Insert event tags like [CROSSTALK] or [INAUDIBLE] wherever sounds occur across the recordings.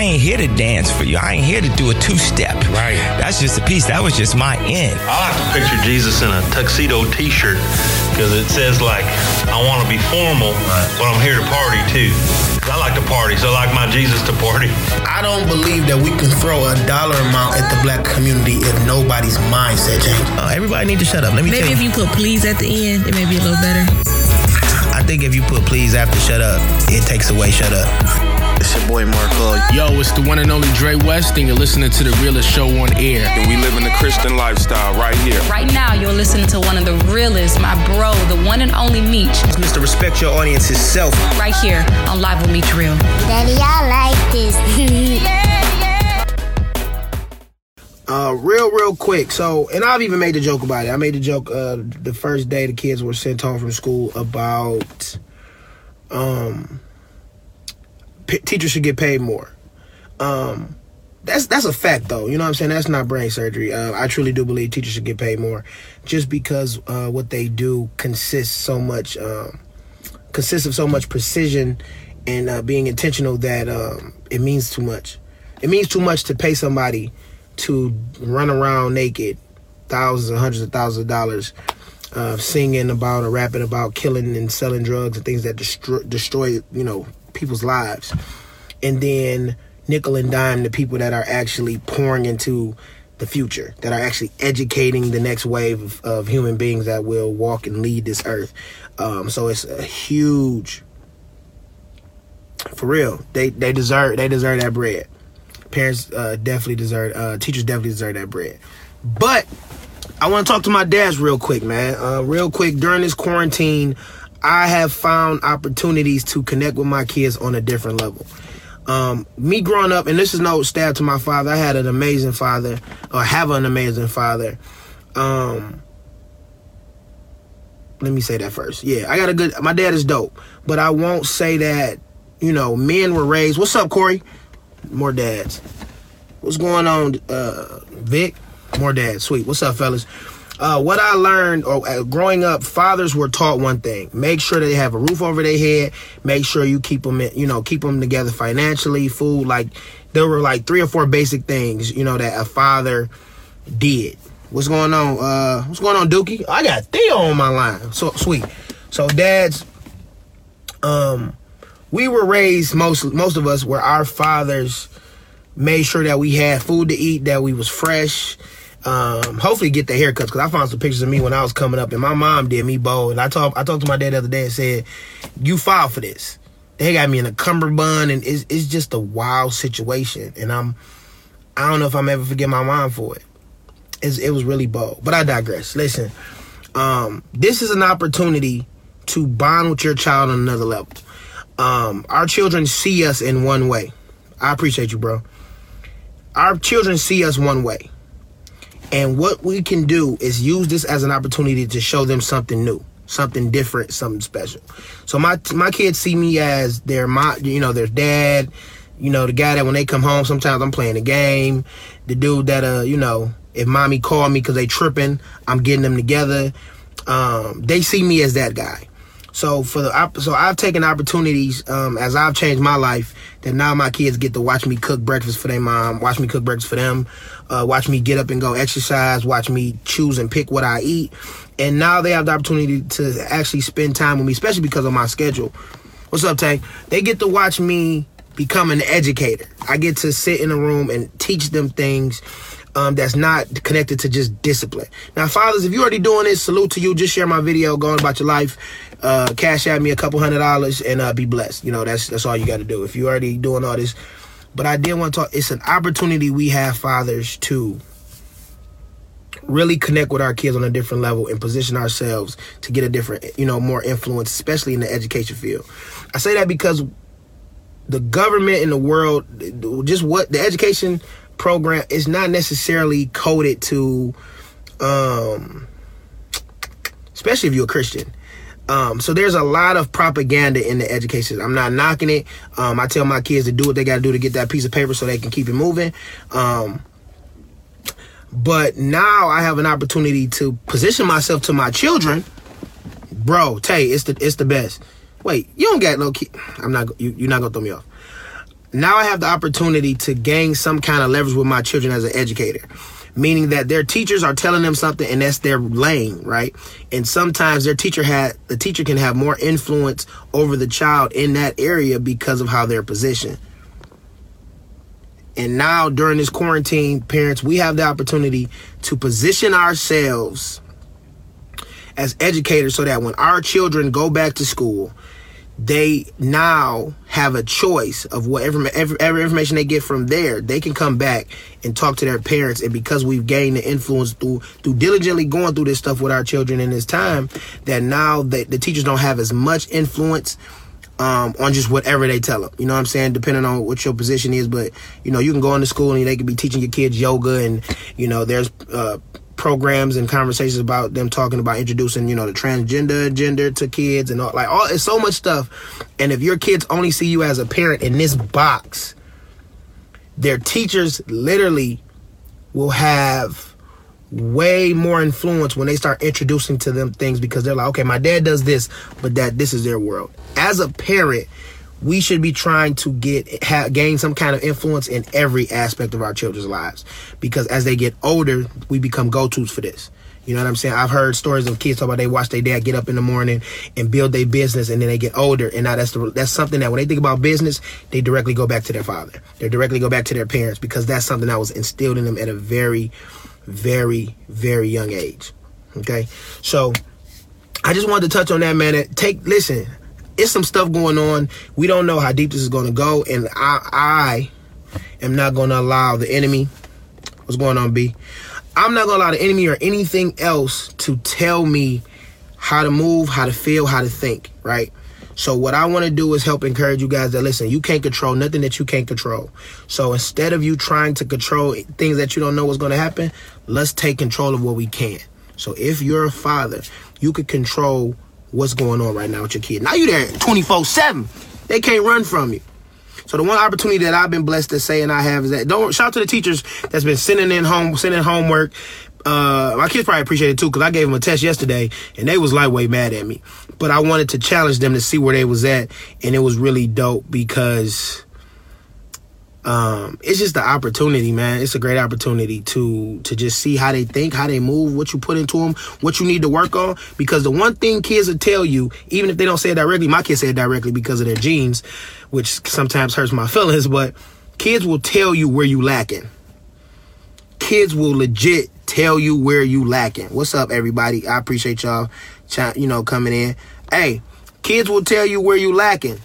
I ain't here to dance for you. I ain't here to do a two step. Right. That's just a piece. That was just my end. I like to picture Jesus in a tuxedo T-shirt because it says like, "I want to be formal, but I'm here to party too." I like to party, so I like my Jesus to party. I don't believe that we can throw a dollar amount at the black community if nobody's mindset changes. Uh, everybody need to shut up. Let me Maybe tell if you. you put please at the end, it may be a little better. I think if you put please after shut up, it takes away shut up. It's your boy Marco. Yo, it's the one and only Dre West, and you're listening to the realest show on air. And we live in the Christian lifestyle right here. Right now, you're listening to one of the realest, my bro, the one and only Meech, Mr. Respect Your Audience himself. right here on Live with Meech Real. Daddy, I like this. [LAUGHS] Uh, real, real quick. So, and I've even made a joke about it. I made a joke uh, the first day the kids were sent home from school about um, p- teachers should get paid more. Um, that's that's a fact, though. You know what I'm saying? That's not brain surgery. Uh, I truly do believe teachers should get paid more, just because uh, what they do consists so much um, consists of so much precision and uh, being intentional that um, it means too much. It means too much to pay somebody to run around naked, thousands and hundreds of thousands of dollars, uh, singing about or rapping about killing and selling drugs and things that destroy, destroy you know, people's lives. And then nickel and dime the people that are actually pouring into the future, that are actually educating the next wave of, of human beings that will walk and lead this earth. Um, so it's a huge, for real. They they deserve they deserve that bread. Parents uh, definitely deserve, uh, teachers definitely deserve that bread. But I want to talk to my dads real quick, man. Uh, real quick, during this quarantine, I have found opportunities to connect with my kids on a different level. Um, me growing up, and this is no stab to my father. I had an amazing father, or have an amazing father. Um, let me say that first. Yeah, I got a good. My dad is dope, but I won't say that. You know, men were raised. What's up, Corey? More dads. What's going on, uh, Vic? More dads. Sweet. What's up, fellas? Uh, what I learned, or uh, growing up, fathers were taught one thing: make sure they have a roof over their head. Make sure you keep them, in, you know, keep them together financially, food. Like there were like three or four basic things, you know, that a father did. What's going on? Uh, what's going on, Dookie? I got Theo on my line. So sweet. So dads, um, we were raised most most of us where our fathers made sure that we had food to eat, that we was fresh. Um, hopefully get the haircuts because I found some pictures of me when I was coming up, and my mom did me bold. And I talked I talked to my dad the other day and said, "You filed for this." They got me in a cummerbund, and it's it's just a wild situation. And I'm I don't know if I'm ever forget my mom for it. It's, it was really bold, but I digress. Listen, um, this is an opportunity to bond with your child on another level. Um, our children see us in one way. I appreciate you, bro. Our children see us one way. And what we can do is use this as an opportunity to show them something new, something different, something special. So my my kids see me as their my you know their dad, you know the guy that when they come home sometimes I'm playing a game, the dude that uh you know if mommy called me because they tripping, I'm getting them together. Um, they see me as that guy. So for the so I've taken opportunities um, as I've changed my life that now my kids get to watch me cook breakfast for their mom, watch me cook breakfast for them, uh, watch me get up and go exercise, watch me choose and pick what I eat, and now they have the opportunity to actually spend time with me, especially because of my schedule. What's up, Tay? They get to watch me become an educator. I get to sit in a room and teach them things um, that's not connected to just discipline. Now, fathers, if you're already doing this, salute to you. Just share my video, going about your life. Uh, cash at me a couple hundred dollars and uh, be blessed. You know, that's that's all you got to do. If you're already doing all this, but I did want to talk. It's an opportunity we have, fathers, to really connect with our kids on a different level and position ourselves to get a different, you know, more influence, especially in the education field. I say that because the government in the world, just what the education program is not necessarily coded to, um, especially if you're a Christian. Um, so there's a lot of propaganda in the education. I'm not knocking it. Um, I tell my kids to do what they got to do to get that piece of paper so they can keep it moving. Um, but now I have an opportunity to position myself to my children. Bro, Tay, it's the it's the best. Wait, you don't got no kid. I'm not. You, you're not gonna throw me off. now I have the opportunity to gain some kind of leverage with my children as an educator. Meaning that their teachers are telling them something and that's their lane, right? And sometimes their teacher had the teacher can have more influence over the child in that area because of how they're positioned. And now during this quarantine, parents, we have the opportunity to position ourselves as educators so that when our children go back to school, they now have a choice of whatever every, every information they get from there. They can come back and talk to their parents, and because we've gained the influence through through diligently going through this stuff with our children in this time, that now they, the teachers don't have as much influence um, on just whatever they tell them. You know what I'm saying? Depending on what your position is, but you know you can go into school and they could be teaching your kids yoga, and you know there's uh, programs and conversations about them talking about introducing, you know, the transgender gender to kids and all like all it's so much stuff. And if your kids only see you as a parent in this box, their teachers literally will have way more influence when they start introducing to them things because they're like, okay, my dad does this, but that this is their world. As a parent, we should be trying to get ha, gain some kind of influence in every aspect of our children's lives. Because as they get older we become go-to's for this. You know what i'm saying? I've heard stories of kids talk about they watch their dad get up in the morning and build their business and then they get older and now that's the, that's something that when they think about business they directly go back to their father. They directly go back to their parents because that's something that was instilled in them at a very very very young age. Okay? So I just wanted to touch on that, man. Take listen it's some stuff going on. We don't know how deep this is going to go, and I, I am not going to allow the enemy. What's going on, B? I'm not going to allow the enemy or anything else to tell me how to move, how to feel, how to think, right? So what I want to do is help encourage you guys that listen, you can't control nothing that you can't control. So instead of you trying to control things that you don't know what's going to happen, let's take control of what we can. So if you're a father, you could control what's going on right now with your kid. Now you there 24 7. They can't run from you. So the one opportunity that I've been blessed to say and I have is that don't shout out to the teachers that's been sending in home sending homework. Uh, my kids probably appreciate it too because I gave them a test yesterday and they was lightweight mad at me. But I wanted to challenge them to see where they was at and it was really dope because um, it's just the opportunity, man. It's a great opportunity to to just see how they think, how they move, what you put into them, what you need to work on. Because the one thing kids will tell you, even if they don't say it directly, my kids say it directly because of their genes, which sometimes hurts my [LAUGHS] feelings. But kids will tell you where you lacking. Kids will legit tell you where you lacking. What's up, everybody? I appreciate y'all, you know, coming in. Hey, kids will tell you where you lacking.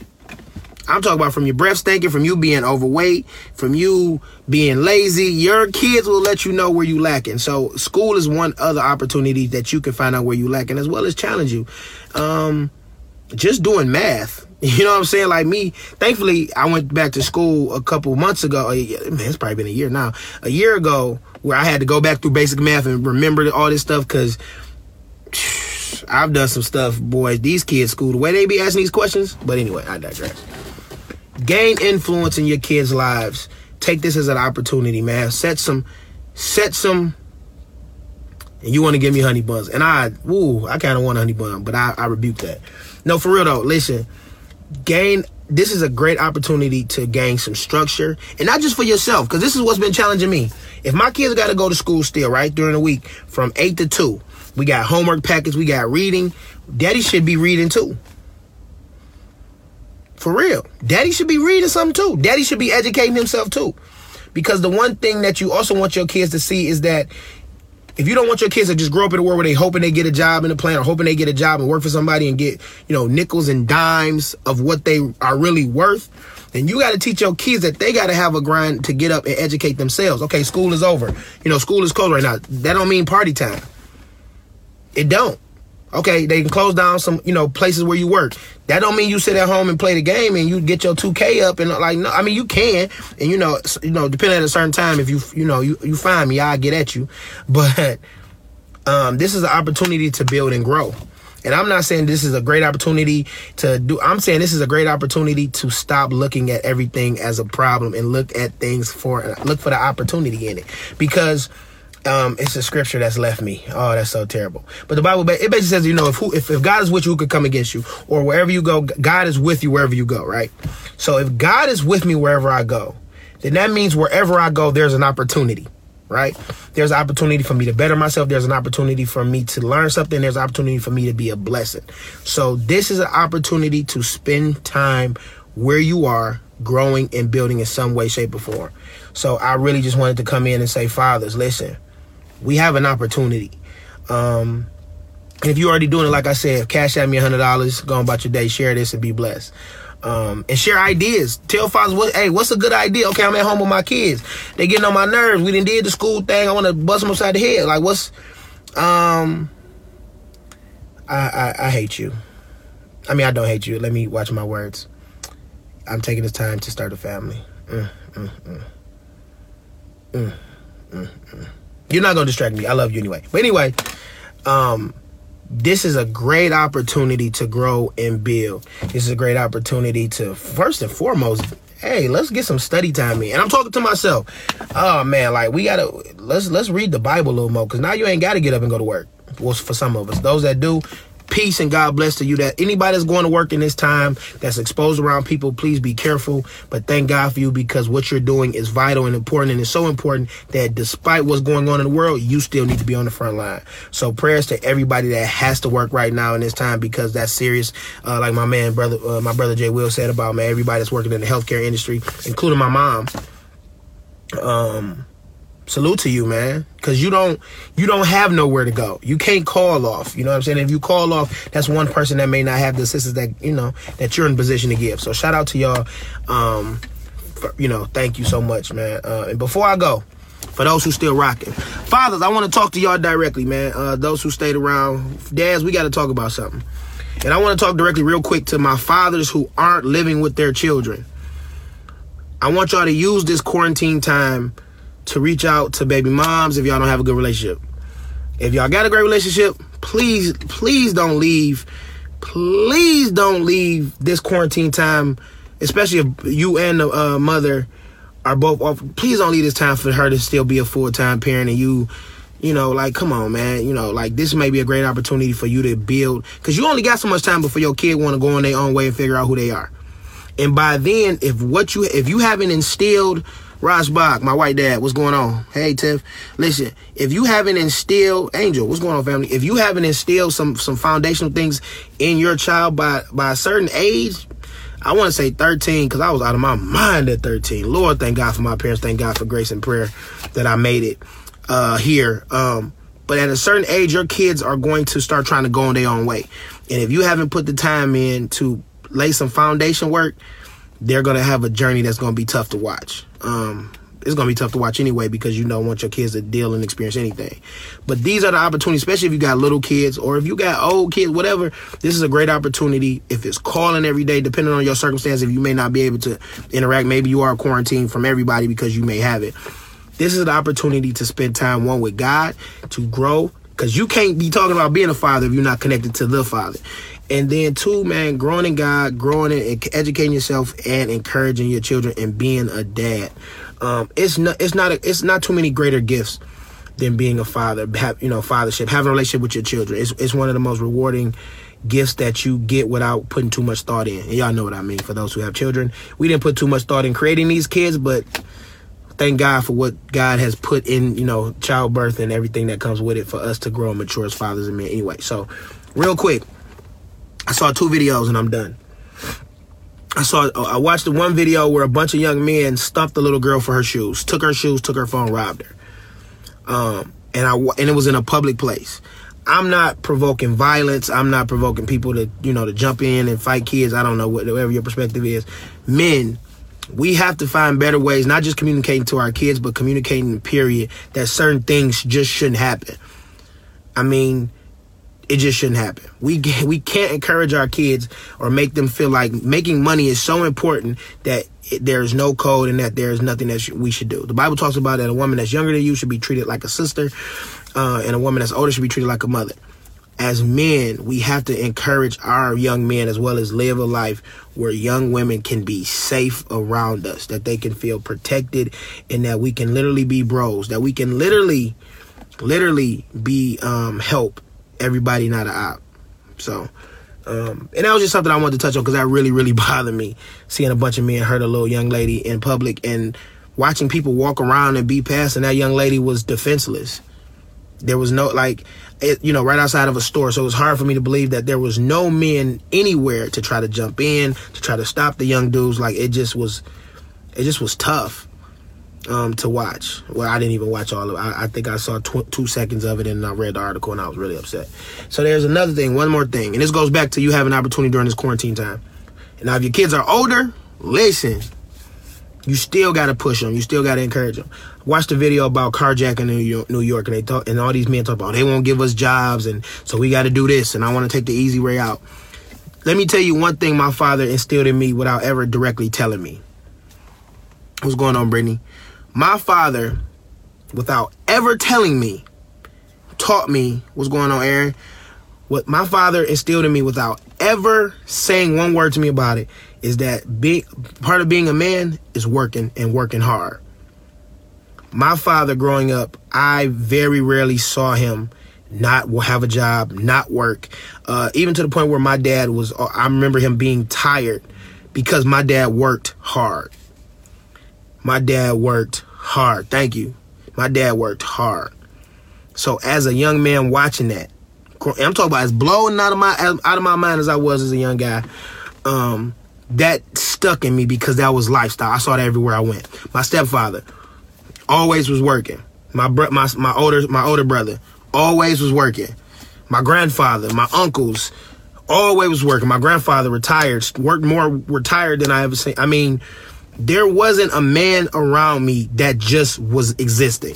I'm talking about from your breath stinking, from you being overweight, from you being lazy. Your kids will let you know where you lacking. So school is one other opportunity that you can find out where you lacking as well as challenge you. Um, just doing math. [LAUGHS] You know what I'm saying? Like me, thankfully, I went back to school a couple months ago. Man, it's probably been a year now. A year ago, where I had to go back through basic math and remember all this stuff because [SIGHS] I've done some stuff, boys. These kids, school, the way they be asking these questions. But anyway, I digress gain influence in your kids' lives. Take this as an opportunity, man. Set some, set some. And you want to give me honey buns, and I, ooh, I kind of want a honey bun, but I, I rebuke that. No, for real though. Listen, gain. This is a great opportunity to gain some structure, and not just for yourself, because this is what's been challenging me. If my kids got to go to school still, right during the week from eight to two, we got homework packets, we got reading. Daddy should be reading too. For real. Daddy should be reading something too. Daddy should be educating himself too. Because the one thing that you also want your kids to see is that if you don't want your kids to just grow up in a world where they hoping they get a job in the plant or hoping they get a job and work for somebody and get, you know, nickels and dimes of what they are really worth, then you got to teach your kids that they got to have a grind to get up and educate themselves. Okay, school is over. You know, school is closed right now. That don't mean party time. It don't. Okay, they can close down some, you know, places where you work. That don't mean you sit at home and play the game and you get your 2K up and like no, I mean you can and you know, you know, depending at a certain time if you you know, you you find me, I'll get at you. [LAUGHS] But um this is an opportunity to build and grow. And I'm not saying this is a great opportunity to do I'm saying this is a great opportunity to stop looking at everything as a problem and look at things for look for the opportunity in it. Because Um, it's a scripture that's left me. Oh, that's so terrible. But the Bible, it basically says, you know, if who, if, if God is with you, who could come against you? Or wherever you go, God is with you wherever you go, right? So if God is with me wherever I go, then that means wherever I go, there's an opportunity, right? There's an opportunity for me to better myself. There's an opportunity for me to learn something. There's an opportunity for me to be a blessing. So this is an opportunity to spend time where you are growing and building in some way, shape, or form. So I really just wanted to come in and say, fathers, listen, we have an opportunity. Um, and if you're already doing it, like I said, cash at me $100, go on about your day, share this and be blessed. Um, and share ideas. Tell fathers, what, hey, what's a good idea? Okay, I'm at home with my kids. They getting on my nerves. We didn't did the school thing. I want to bust them upside the head. Like, what's, um, I, I, I hate you. I mean, I don't hate you. Let me watch my words. I'm taking this time to start a family. Mm, mm, mm. You're not gonna distract me. I love you anyway. But anyway, um, this is a great opportunity to grow and build. This is a great opportunity to first and foremost, hey, let's get some study time in. And I'm talking to myself. Oh man, like we gotta let's let's read the Bible a little more because now you ain't gotta get up and go to work. Well, for some of us, those that do, peace and God bless to you. That anybody that's going to work in this time that's exposed around people, please be careful. But thank God for you because what you're doing is vital and important, and it's so important that despite what's going on in the world, you still need to be on the front line. So prayers to everybody that has to work right now in this time because that's serious. Uh, like my man, brother, uh, my brother Jay Will said about man, everybody that's working in the healthcare industry, including my mom. Um salute to you, man. Cause you don't you don't have nowhere to go. You can't call off. You know what I'm saying? If you call off, that's one person that may not have the assistance that you know that you're in position to give. So shout out to y'all. Um, for, you know, thank you so much, man. Uh, and before I go, for those who still rocking, fathers, I want to talk to y'all directly, man. Uh, those who stayed around, dads, we got to talk about something. And I want to talk directly, real quick, to my fathers who aren't living with their children. I want y'all to use this quarantine time to reach out to baby moms if y'all don't have a good relationship. If y'all got a great relationship, please, please don't leave. Please don't leave this quarantine time, especially if you and the uh, mother are both off. Please don't leave this time for her to still be a full time parent and you, you know, like, come on, man. You know, like this may be a great opportunity for you to build because you only got so much time before your kid want to go on their own way and figure out who they are. And by then, if what you if you haven't instilled Ross Bach, my white dad, what's going on? Hey Tiff, listen, if you haven't instilled Angel, what's going on, family? If you haven't instilled some some foundational things in your child by by a certain age, I want to say 13 because I was out of my mind at 13. Lord, thank God for my parents. Thank God for grace and prayer that I made it uh, here. Um, but at a certain age, your kids are going to start trying to go on their own way. And if you haven't put the time in to lay some foundation work, they're going to have a journey that's going to be tough to watch. Um, it's gonna be tough to watch anyway because you don't want your kids to deal and experience anything. But these are the opportunities, especially if you got little kids or if you got old kids, whatever. This is a great opportunity. If it's calling every day, depending on your circumstance, if you may not be able to interact, maybe you are quarantined from everybody because you may have it. This is an opportunity to spend time one with God to grow because you can't be talking about being a father if you're not connected to the father. And then two, man, growing in God, growing and educating yourself and encouraging your children and being a dad. Um, it's not it's not a, it's not too many greater gifts than being a father. Have, you know, fathership, having a relationship with your children. It's it's one of the most rewarding gifts that you get without putting too much thought in. And y'all know what I mean. For those who have children, we didn't put too much thought in creating these kids, but thank God for what God has put in, you know, childbirth and everything that comes with it for us to grow and mature as fathers and men. Anyway, so real quick, I saw two videos and I'm done. I saw I watched the one video where a bunch of young men stuffed the little girl for her shoes, took her shoes, took her phone, robbed her. Um, and I and it was in a public place. I'm not provoking violence. I'm not provoking people to you know to jump in and fight kids. I don't know whatever your perspective is. Men, we have to find better ways, not just communicating to our kids, but communicating period that certain things just shouldn't happen. I mean, it just shouldn't happen. We [LAUGHS] we can't encourage our kids or make them feel like making money is so important that it, there's no code and that there's nothing that sh- we should do. The Bible talks about that a woman that's younger than you should be treated like a sister, uh, and a woman that's older should be treated like a mother. As men, we have to encourage our young men as well as live a life where young women can be safe around us, that they can feel protected, and that we can literally be bros, that we can literally literally be um, help everybody, not a op. So, um, and that was just something I wanted to touch on because that really, really [LAUGHS] bothered me seeing a bunch of men hurt a little young lady in public and watching people walk around and be past, and that young lady was defenseless. There was no like, it, you know, right outside of a store, so it was hard for me to believe that there was no men anywhere to try to jump in to try to stop the young dudes. Like it just was, it just was tough um, to watch. Well, I didn't even watch all of it. I, I think I saw tw- two seconds of it and I read the article and I was really upset. So there's another thing, one more thing, and this goes back to you having an opportunity during this quarantine time. And now, if your kids are older, listen. You still got to push them. You still got to encourage them. Watch the video about carjacking in New York, New York, and they talk, and all these men talk about they won't give us jobs, and so we got to do this, and I want to take the easy way out. Let me tell you one thing my father instilled in me without ever directly telling me. What's going on, Brittany? My father, without ever telling me, taught me what's going on, Aaron. What my father instilled in me without ever saying one word to me about it is that being part of being a man is working and working hard. My father growing up, I very rarely saw him not have a job, not work, uh, even to the point where my dad was. I remember him being tired because my dad worked hard. My dad worked hard. Thank you. My dad worked hard. So as a young man watching that, I'm talking about as blowing out of my out of my mind as I was as a young guy. Um, that stuck in me because that was lifestyle. I saw that everywhere I went. My stepfather always was working. My bro, my my older my older brother always was working. My grandfather, my uncles, always was working. My grandfather retired, worked more retired than I ever seen. I mean, there wasn't a man around me that just was existing.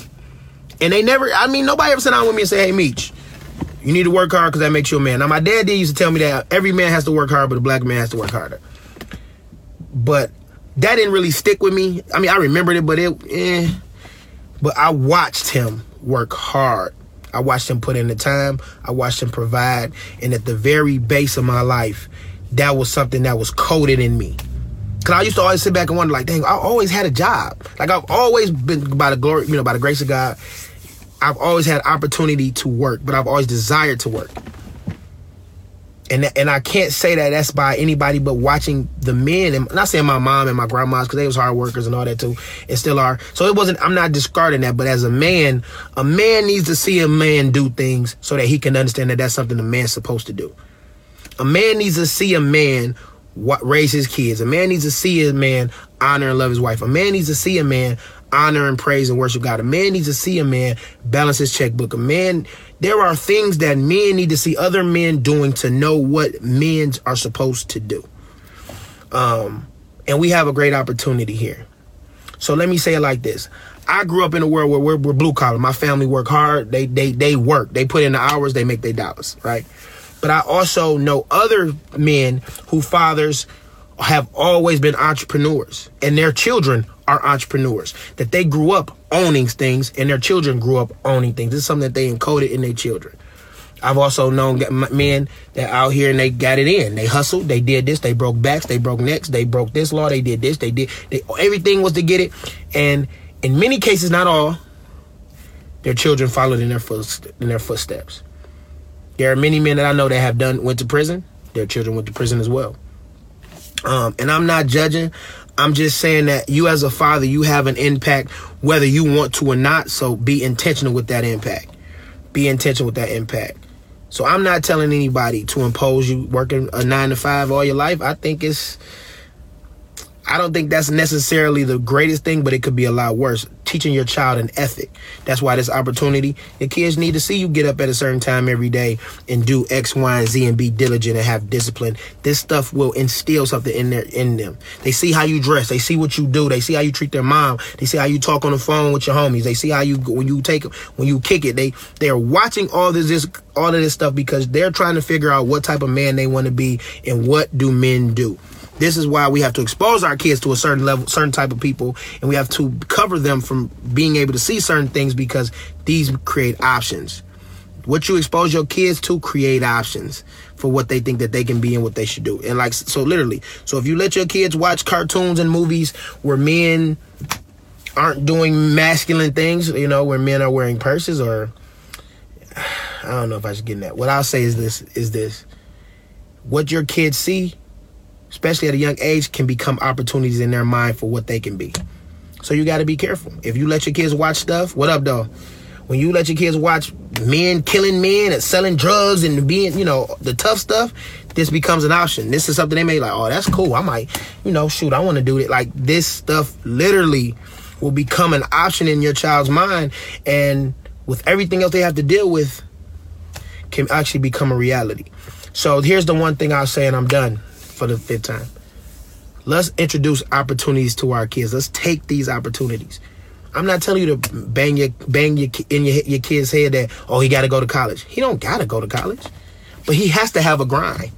And they never, I mean, nobody ever sat down with me and said, hey, Meech, you need to work hard because that makes you a man. Now, my dad did used to tell me that every man has to work hard, but a black man has to work harder. But that didn't really stick with me. I mean, I remembered it, but it, eh. But I watched him work hard. I watched him put in the time. I watched him provide. And at the very base of my life, that was something that was coded in me. Cause I used to always sit back and wonder, like, dang, I always had a job. Like I've always been by the glory, you know, by the grace of God, I've always had opportunity to work, but I've always desired to work. And and I can't say that that's by anybody but watching the men and not saying my mom and my grandmas because they was hard workers and all that too and still are. So it wasn't. I'm not discarding that, but as a man, a man needs to see a man do things so that he can understand that that's something a man's supposed to do. A man needs to see a man what raise his kids. A man needs to see a man honor and love his wife. A man needs to see a man honor and praise and worship God. A man needs to see a man balance his checkbook. A man, there are things that men need to see other men doing to know what men are supposed to do. Um, and we have a great opportunity here. So let me say it like this. I grew up in a world where we're, we're blue collar. My family work hard. They they they work. They put in the hours. They make their dollars. Right. But I also know other men who fathers have always been entrepreneurs and their children are entrepreneurs. That they grew up owning things and their children grew up owning things. This is something that they encoded in their children. I've also known men that out here and they got it in. They hustled. They did this. They broke backs. They broke necks. They broke this law. They did this. They did. They, everything was to get it. And in many cases, not all, their children followed in their foot, in their footsteps. There are many men that I know that have done went to prison. Their children went to prison as well. Um, and I'm not judging. I'm just saying that you as a father, you have an impact whether you want to or not. So be intentional with that impact. Be intentional with that impact. So I'm not telling anybody to impose you working a nine to five all your life. I think it's I don't think that's necessarily the greatest thing, but it could be a lot worse. Teaching your child an ethic. That's why this opportunity, your kids need to see you get up at a certain time every day and do X, Y, and Z and be diligent and have discipline. This stuff will instill something in their in them. They see how you dress. They see what you do. They see how you treat their mom. They see how you talk on the phone with your homies. They see how you when you take when you kick it. They they're watching all this, this all of this stuff because they're trying to figure out what type of man they want to be and what do men do. This is why we have to expose our kids to a certain level, certain type of people, and we have to cover them from being able to see certain things because these create options. What you expose your kids to create options for what they think that they can be and what they should do. And like so literally. So if you let your kids watch cartoons and movies where men aren't doing masculine things, you know, where men are wearing purses or [SIGHS] I don't know if I should get in that. What I'll say is this: is this what your kids see, especially at a young age, can become opportunities in their mind for what they can be. So you got to be careful. If you let your kids watch stuff, what up, though? When you let your kids watch men killing men and selling drugs and being, you know, the tough stuff, this becomes an option. This is something they may like, oh, that's cool. I might, you know, shoot, I want to do it. Like this stuff literally will become an option in your child's mind. And with everything else they have to deal with, can actually become a reality. So here's the one thing I'll say, and I'm done for the fifth time. Let's introduce opportunities to our kids. Let's take these opportunities. I'm not telling you to bang your bang your in your your kid's head that oh he got to go to college. He don't got to go to college, but he has to have a grind.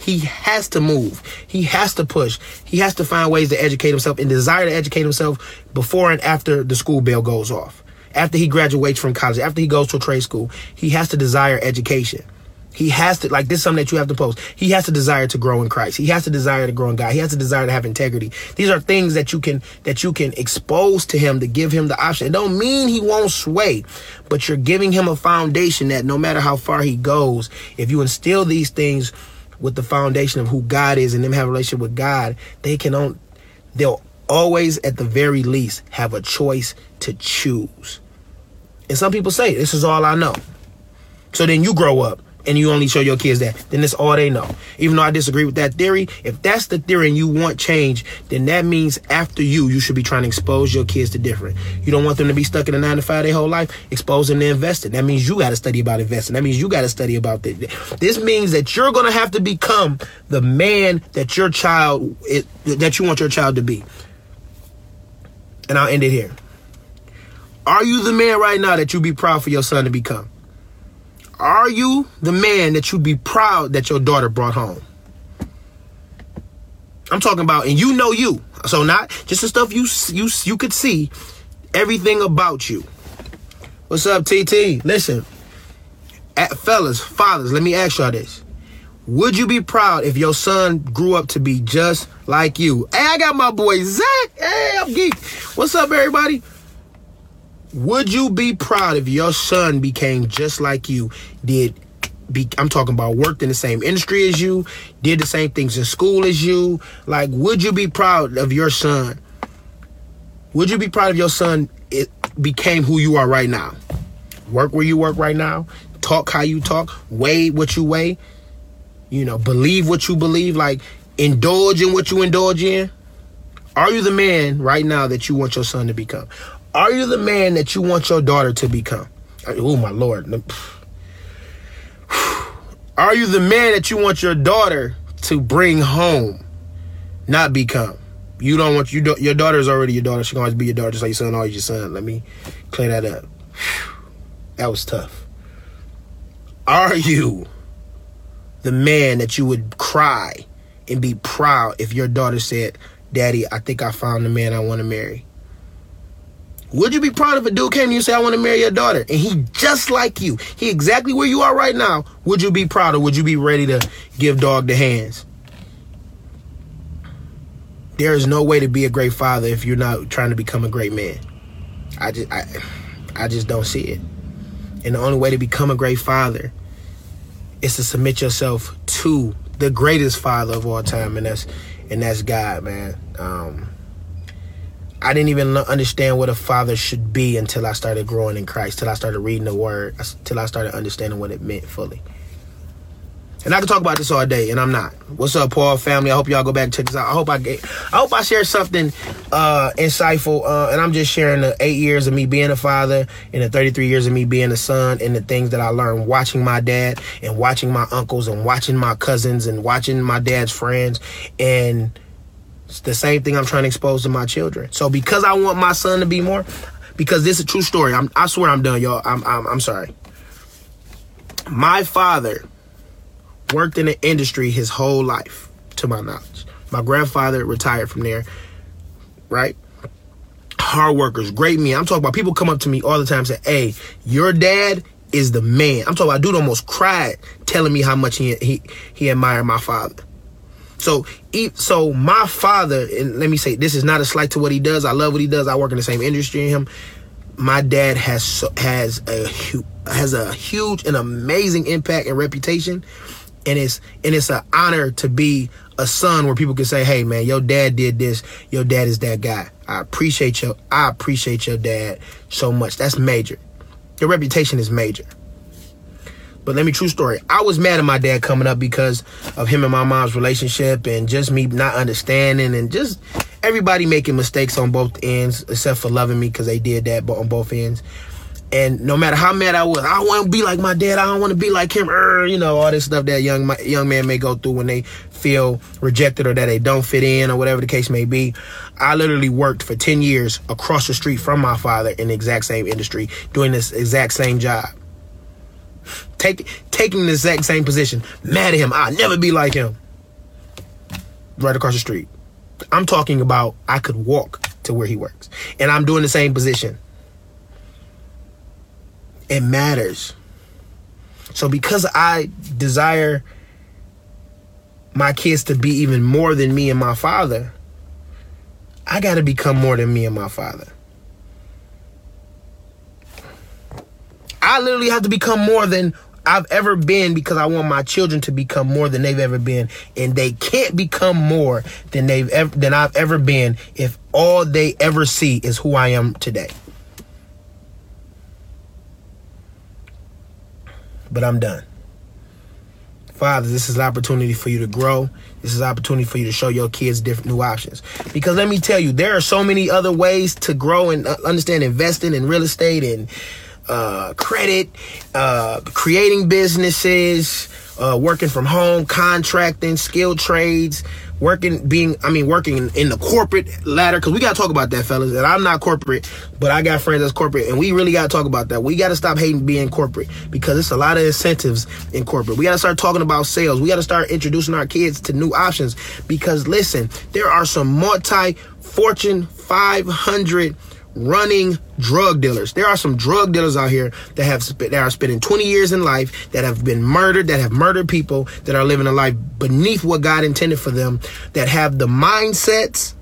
He has to move. He has to push. He has to find ways to educate himself and desire to educate himself before and after the school bell goes off. After he graduates from college, after he goes to a trade school, he has to desire education. He has to, like, this is something that you have to post. He has to desire to grow in Christ. He has to desire to grow in God. He has to desire to have integrity. These are things that you can, that you can expose to him to give him the option. It don't mean he won't sway, but you're giving him a foundation that no matter how far he goes, if you instill these things with the foundation of who God is and them have a relationship with God, they can, on, they'll always, at the very least, have a choice to choose. And some people say, this is all I know. So then you grow up and you only show your kids that, then that's all they know. Even though I disagree with that theory, if that's the theory and you want change, then that means after you, you should be trying to expose your kids to different. You don't want them to be stuck in a nine to five their whole life. Expose them to investing. That means you got to study about investing. That means you got to study about this. This means that you're going to have to become the man that your child, that you want your child to be. And I'll end it here. Are you the man right now that you be proud for your son to become? Are you the man that you'd be proud that your daughter brought home? I'm talking about, and you know you. So not just the stuff you you you could see, everything about you. What's up, TT? Listen, at, fellas, fathers, let me ask y'all this. Would you be proud if your son grew up to be just like you? Hey, I got my boy Zach. Hey, I'm geek. What's up, everybody? Would you be proud if your son became just like you? Did be I'm talking about worked in the same industry as you, did the same things in school as you. Like, would you be proud of your son? Would you be proud of your son it became who you are right now? Work where you work right now, talk how you talk, weigh what you weigh, you know, believe what you believe, like indulge in what you indulge in. Are you the man right now that you want your son to become? Are you the man that you want your daughter to become? Oh my lord. [SIGHS] Are you the man that you want your daughter to bring home, not become? You don't want you your daughter is already your daughter. She can always be your daughter, just like your son always your son. Let me clear that up. [SIGHS] That was tough. Are you the man that you would cry and be proud if your daughter said, "Daddy, I think I found the man I want to marry"? Would you be proud if a dude came to you and say, I want to marry your daughter? And he just like you. He exactly where you are right now. Would you be proud or would you be ready to give dog the hands? There is no way to be a great father if you're not trying to become a great man. I just I, I just don't see it. And the only way to become a great father is to submit yourself to the greatest father of all time, and that's and that's God, man. Um, I didn't even understand what a father should be until I started growing in Christ, till I started reading the Word, till I started understanding what it meant fully. And I can talk about this all day, and I'm not. What's up, Paul family? I hope y'all go back and check this out. I hope I get, I hope I share something uh, insightful. Uh, and I'm just sharing the eight years of me being a father, and the 33 years of me being a son, and the things that I learned watching my dad, and watching my uncles, and watching my cousins, and watching my dad's friends, and it's the same thing I'm trying to expose to my children. So because I want my son to be more, because this is a true story. I'm, I swear I'm done, y'all. I'm, I'm, I'm sorry. My father worked in the industry his whole life, to my knowledge. My grandfather retired from there, right? Hard workers, great men. I'm talking about people come up to me all the time and say, hey, your dad is the man. I'm talking about dude almost cried telling me how much he he, he admired my father. So, so my father, and let me say, this is not a slight to what he does. I love what he does. I work in the same industry in him. my dad has has a has a huge and amazing impact and reputation, and it's and it's an honor to be a son where people can say, "Hey, man, your dad did this. Your dad is that guy." I appreciate your I appreciate your dad so much. That's major. Your reputation is major. But let me true story. I was mad at my dad coming up because of him and my mom's relationship and just me not understanding and just everybody making mistakes on both ends except for loving me because they did that but on both ends. And no matter how mad I was, I want to be like my dad. I don't want to be like him. Er, you know all this stuff that young young man may go through when they feel rejected or that they don't fit in or whatever the case may be. I literally worked for ten years across the street from my father in the exact same industry, doing this exact same job. Take, taking the exact same position. Mad at him. I'll never be like him. Right across the street. I'm talking about I could walk to where he works. And I'm doing the same position. It matters. So because I desire my kids to be even more than me and my father, I got to become more than me and my father. I literally have to become more than I've ever been because I want my children to become more than they've ever been, and they can't become more than they've ever than I've ever been if all they ever see is who I am today. But I'm done. Father, this is an opportunity for you to grow. This is an opportunity for you to show your kids different new options. Because let me tell you, there are so many other ways to grow and uh, understand investing in real estate and uh, credit, uh, creating businesses, uh, working from home, contracting, skilled trades, working, being, I mean, working in, in the corporate ladder. Cause we got to talk about that, fellas. And I'm not corporate, but I got friends that's corporate and we really got to talk about that. We got to stop hating being corporate because it's a lot of incentives in corporate. We got to start talking about sales. We got to start introducing our kids to new options because listen, there are some multi Fortune 500 running drug dealers. There are some drug dealers out here that have that are spending 20 years in life that have been murdered, that have murdered people, that are living a life beneath what God intended for them, that have the mindsets,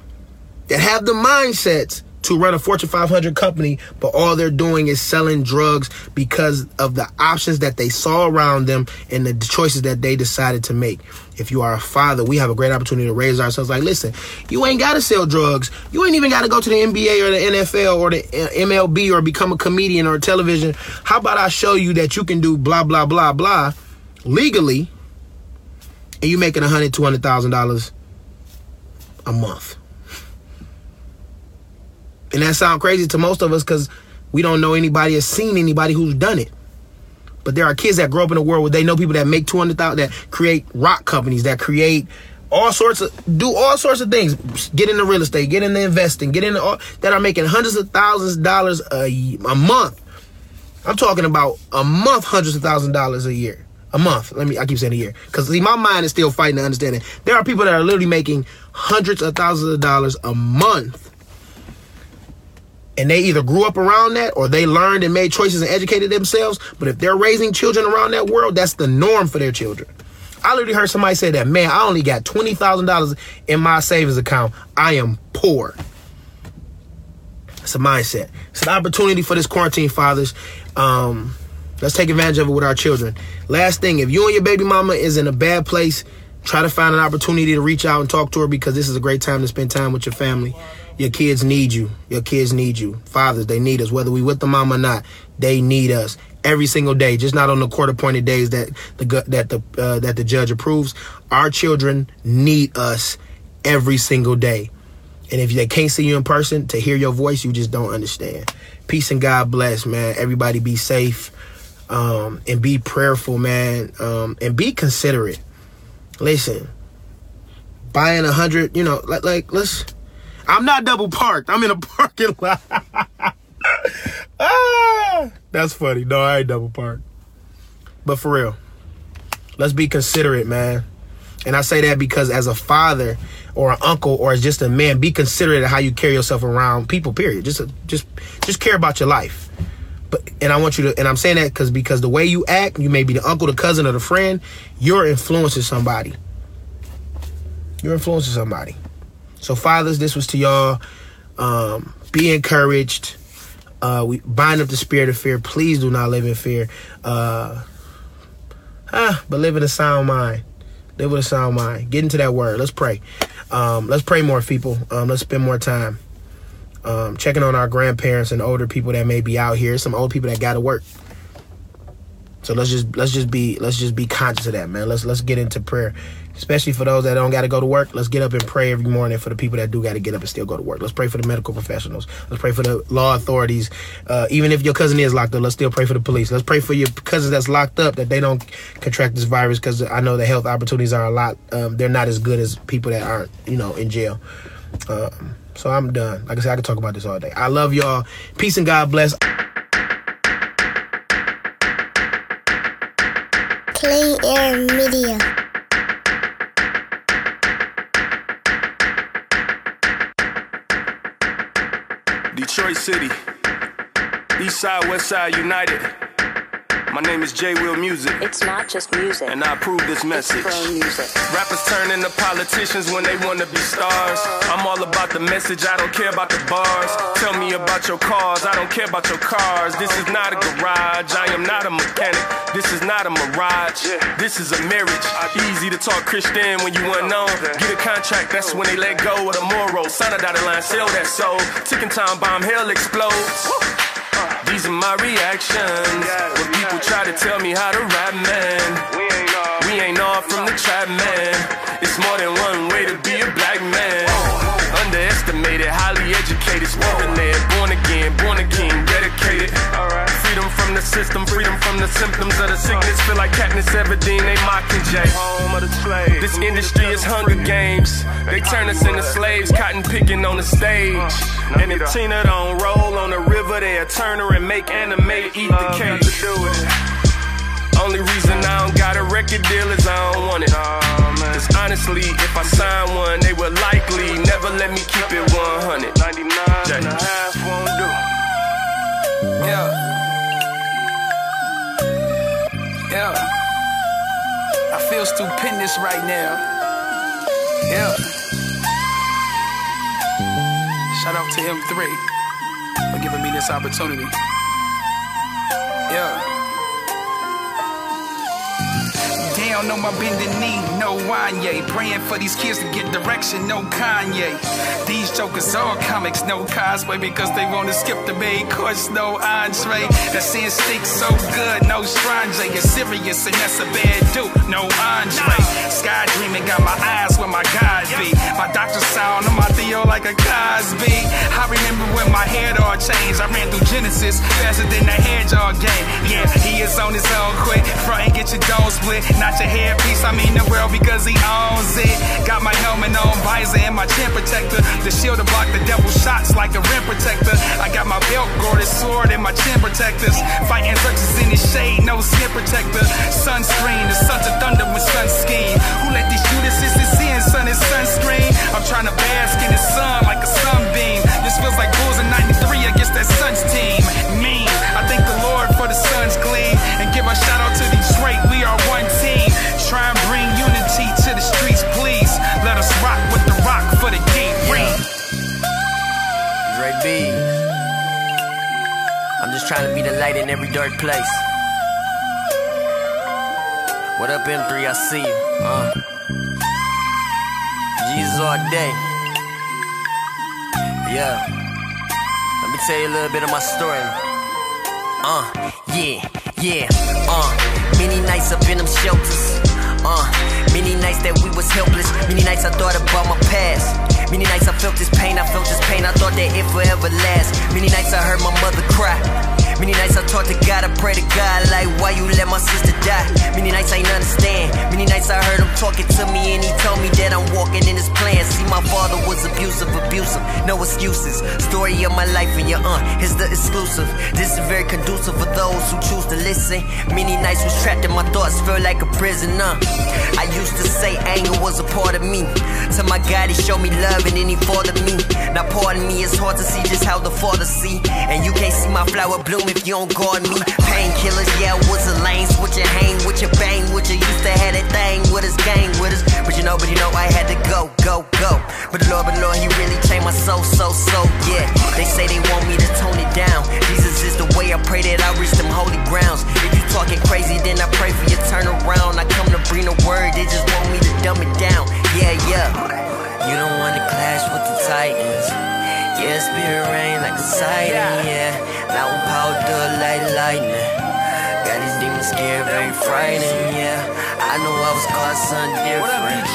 that have the mindsets to run a Fortune 500 company, but all they're doing is selling drugs because of the options that they saw around them and the choices that they decided to make. If you are a father, we have a great opportunity to raise ourselves like, listen, you ain't got to sell drugs. You ain't even got to go to the NBA or the NFL or the uh, MLB or become a comedian or television. How about I show you that you can do blah, blah, blah, blah legally and you making a hundred, two hundred thousand dollars a month. And that sounds crazy to most of us because we don't know anybody has seen anybody who's done it. But there are kids that grow up in a world where they know people that make 200,000 that create rock companies, that create all sorts of do all sorts of things. Get into real estate, get into investing, get into all that are making hundreds of thousands of dollars a, a month. I'm talking about a month, hundreds of thousands of dollars a year. A month. Let me I keep saying a year. Because see, my mind is still fighting to understand it. There are people that are literally making hundreds of thousands of dollars a month and they either grew up around that or they learned and made choices and educated themselves. But if they're raising children around that world, that's the norm for their children. I literally heard somebody say that, man, I only got $20,000 in my savings account. I am poor. It's a mindset. It's an opportunity for this quarantine, fathers. Um, let's take advantage of it with our children. Last thing, if you and your baby mama is in a bad place, try to find an opportunity to reach out and talk to her because this is a great time to spend time with your family. Your kids need you. Your kids need you. Fathers, they need us. Whether we with the mom or not, they need us every single day. Just not on the court appointed days that the that the uh, that the judge approves. Our children need us every single day. And if they can't see you in person to hear your voice, you just don't understand. Peace and God bless, man. Everybody be safe um, and be prayerful, man, um, and be considerate. Listen, buying a hundred, you know, like, like let's I'm not double parked. I'm in a [LAUGHS] parking lot. ah, that's funny. No, I ain't double parked. But for real, let's be considerate, man. And I say that because as a father or an uncle or as just a man, be considerate of how you carry yourself around people. Period. Just, just, just care about your life. But and I want you to, and I'm saying that because because the way you act, you may be the uncle, the cousin, or the friend. You're influencing somebody. You're influencing somebody. So, fathers, this was to y'all. Um, be encouraged. Uh, we bind up the spirit of fear. Please do not live in fear. Uh, ah, but live in a sound mind. Live with a sound mind. Get into that word. Let's pray. Um, let's pray more, people. Um, let's spend more time um, checking on our grandparents and older people that may be out here. Some old people that got to work. So let's just let's just be let's just be conscious of that, man. Let's let's get into prayer, especially for those that don't got to go to work. Let's get up and pray every morning for the people that do got to get up and still go to work. Let's pray for the medical professionals. Let's pray for the law authorities. Uh, even if your cousin is locked up, let's still pray for the police. Let's pray for your cousins that's locked up that they don't contract this virus because I know the health opportunities are a lot. Um, they're not as good as people that aren't, you know, in jail. Um, so I'm done. Like I said, I could talk about this all day. I love y'all. Peace and God bless. Clean Air Media. Detroit City. East Side, West Side United. My name is J Will Music. It's not just music. And I approve this message. It's music. Rappers turn into politicians when they wanna be stars. I'm all about the message, I don't care about the bars. Tell me about your cars, I don't care about your cars. This is not a garage, I am not a mechanic. This is not a mirage. This is a marriage. Easy to talk Christian when you unknown. Get a contract, that's when they let go of the moral. Sign a dotted line, sell that soul. Ticking time bomb, hell explodes. My reactions. When people try to tell me how to rap, man. We ain't all from the trap, man. It's more than system, freedom from the symptoms of the sickness. Feel like Katniss Everdeen, they mocking Jay. This industry is Hunger Games. They turn us into slaves, cotton picking on the stage. And if Tina don't roll on the river, they'll turn her and make Anna Mae eat the uh, cake. Only reason I don't got a record deal is I don't want it. Cause honestly, if I sign one, they would likely never let me keep it 100. 99 and a half won't do. Yeah. Yeah. I feel stupendous right now. Yeah. Shout out to M3 for giving me this opportunity. Yeah. Down on my bending knee, no Wanye. Praying for these kids to get direction, no Kanye. These jokers all comics, no cosplay because they wanna skip the main course, no entree. That sin sticks so good, no strange. It's serious and that's a bad dude, no Andre. Sky dreaming got my eyes where my God be. My doctor sound on my Theo like a Cosby. I remember when my head all changed. I ran through Genesis faster than the hedgehog game. Yeah, he is on his own quick. Front and get your dome split. Not your hairpiece, I mean the world because he owns it. Got my helmet on, visor, and my chin protector. The shield to block the devil shots like a rim protector. I got my belt guarded sword and my chin protectors. Fighting structures in the shade, no skin protector. Sunscreen, the sons of thunder with sunscreen. Who let these Judas in? Sun is sunscreen. I'm trying to bask in the sun like a sunbeam. This feels like Bulls in 93 against that Suns team. Mean. Trying to be the light in every dark place. What up, M3? I see you. Uh. Jesus all day. Yeah. Let me tell you a little bit of my story. Uh, yeah, yeah, uh. Many nights up in them shelters. Uh, many nights that we was helpless. Many nights I thought about my past. Many nights I felt this pain, I felt this pain. I thought that it forever last. Many nights I heard my mother cry. Many nights I talk to God, I pray to God, like, why you let my sister die? Many nights I ain't understand. Many nights I heard him talking to me, and he told me that I'm walking in his plan. See, my father was abusive, abusive, no excuses. Story of my life, and your aunt is the exclusive. This is very conducive for those who choose to listen. Many nights was trapped in my thoughts, felt like a prisoner. I used to say anger was a part of me. To my God, he showed me love, and then he fathered me. Now, pardon me, it's hard to see just how the father see. And you can't see my flower bloom if you don't guard me. Painkillers, yeah, what's a lane. Switch your hang with your bang with you. Used to have that thing with us, gang with us. But you know, but you know, I had to go, go, go. But the Lord, but Lord, He really changed my soul, so, so, yeah. They say they want me to tone it down. Jesus is the way I pray that I reach them holy grounds. If you talking crazy, then I pray for your turnaround. I come to bring the word, they just want me to dumb it down. Yeah, yeah. You don't wanna clash with the Titans. Yeah, spirit rain like a sighting, yeah. Mountain power, do like lightning. Got these demons scared, very frightening, yeah. I know I was caught something different.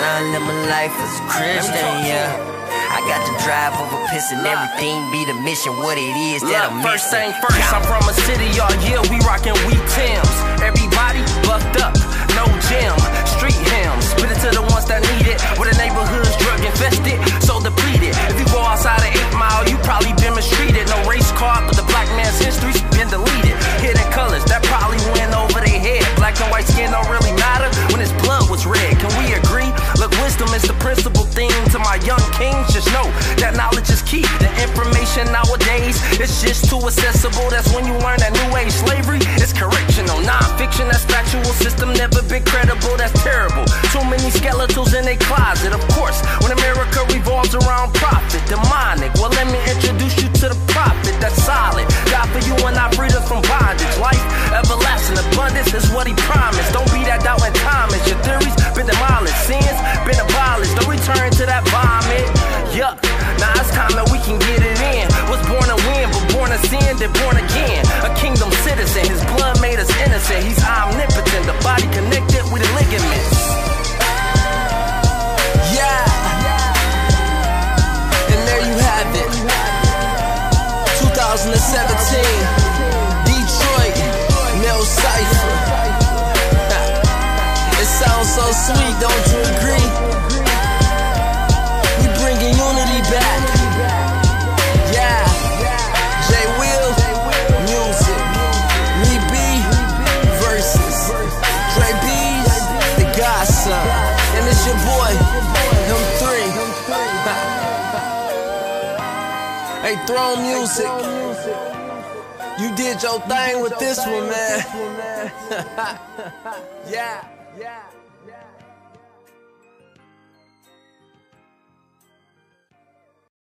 Now I live my life as a Christian, yeah. I got the drive over piss and everything be the mission, what it is that I'm First thing first, I'm from a city, y'all. Yeah, we rockin' Tims. Everybody buffed up, no gym, street hymns. Spit it to the ones that need it. Where the neighborhood's drug infested, so depleted. If you go outside of 8 Mile, you probably been mistreated. No race card, but the black man's history's been deleted. Hidden colors that probably went over their head. Black and white skin don't really matter when his blood was red. Can we agree? Look, wisdom is the principal thing to my young kings. Just know that knowledge is key. The information nowadays is just too accessible. That's when you learn that new age slavery is correctional. Non-fiction, that's factual system, never been credible. That's terrible. Too many skeletons in a closet. Of course, when America revolves around profit, demonic. Well, let me introduce you to the prophet. That's solid. God for you and our freedom from bondage. Life, everlasting abundance is what he promised. Don't be that doubt when time is. Your theories been demolished. Sins been abolished. Don't return to that vomit. Yup. Now it's time that we can get it in. Was born to win, but born to sin, then born again. A kingdom citizen. His blood made us innocent. He's connected with the ligaments. Yeah. And there you have it. 2017. Detroit. Mel Cypher. [LAUGHS] It sounds so sweet, don't you Throne Music. You did your thing with this one, man. [LAUGHS] yeah, yeah, yeah.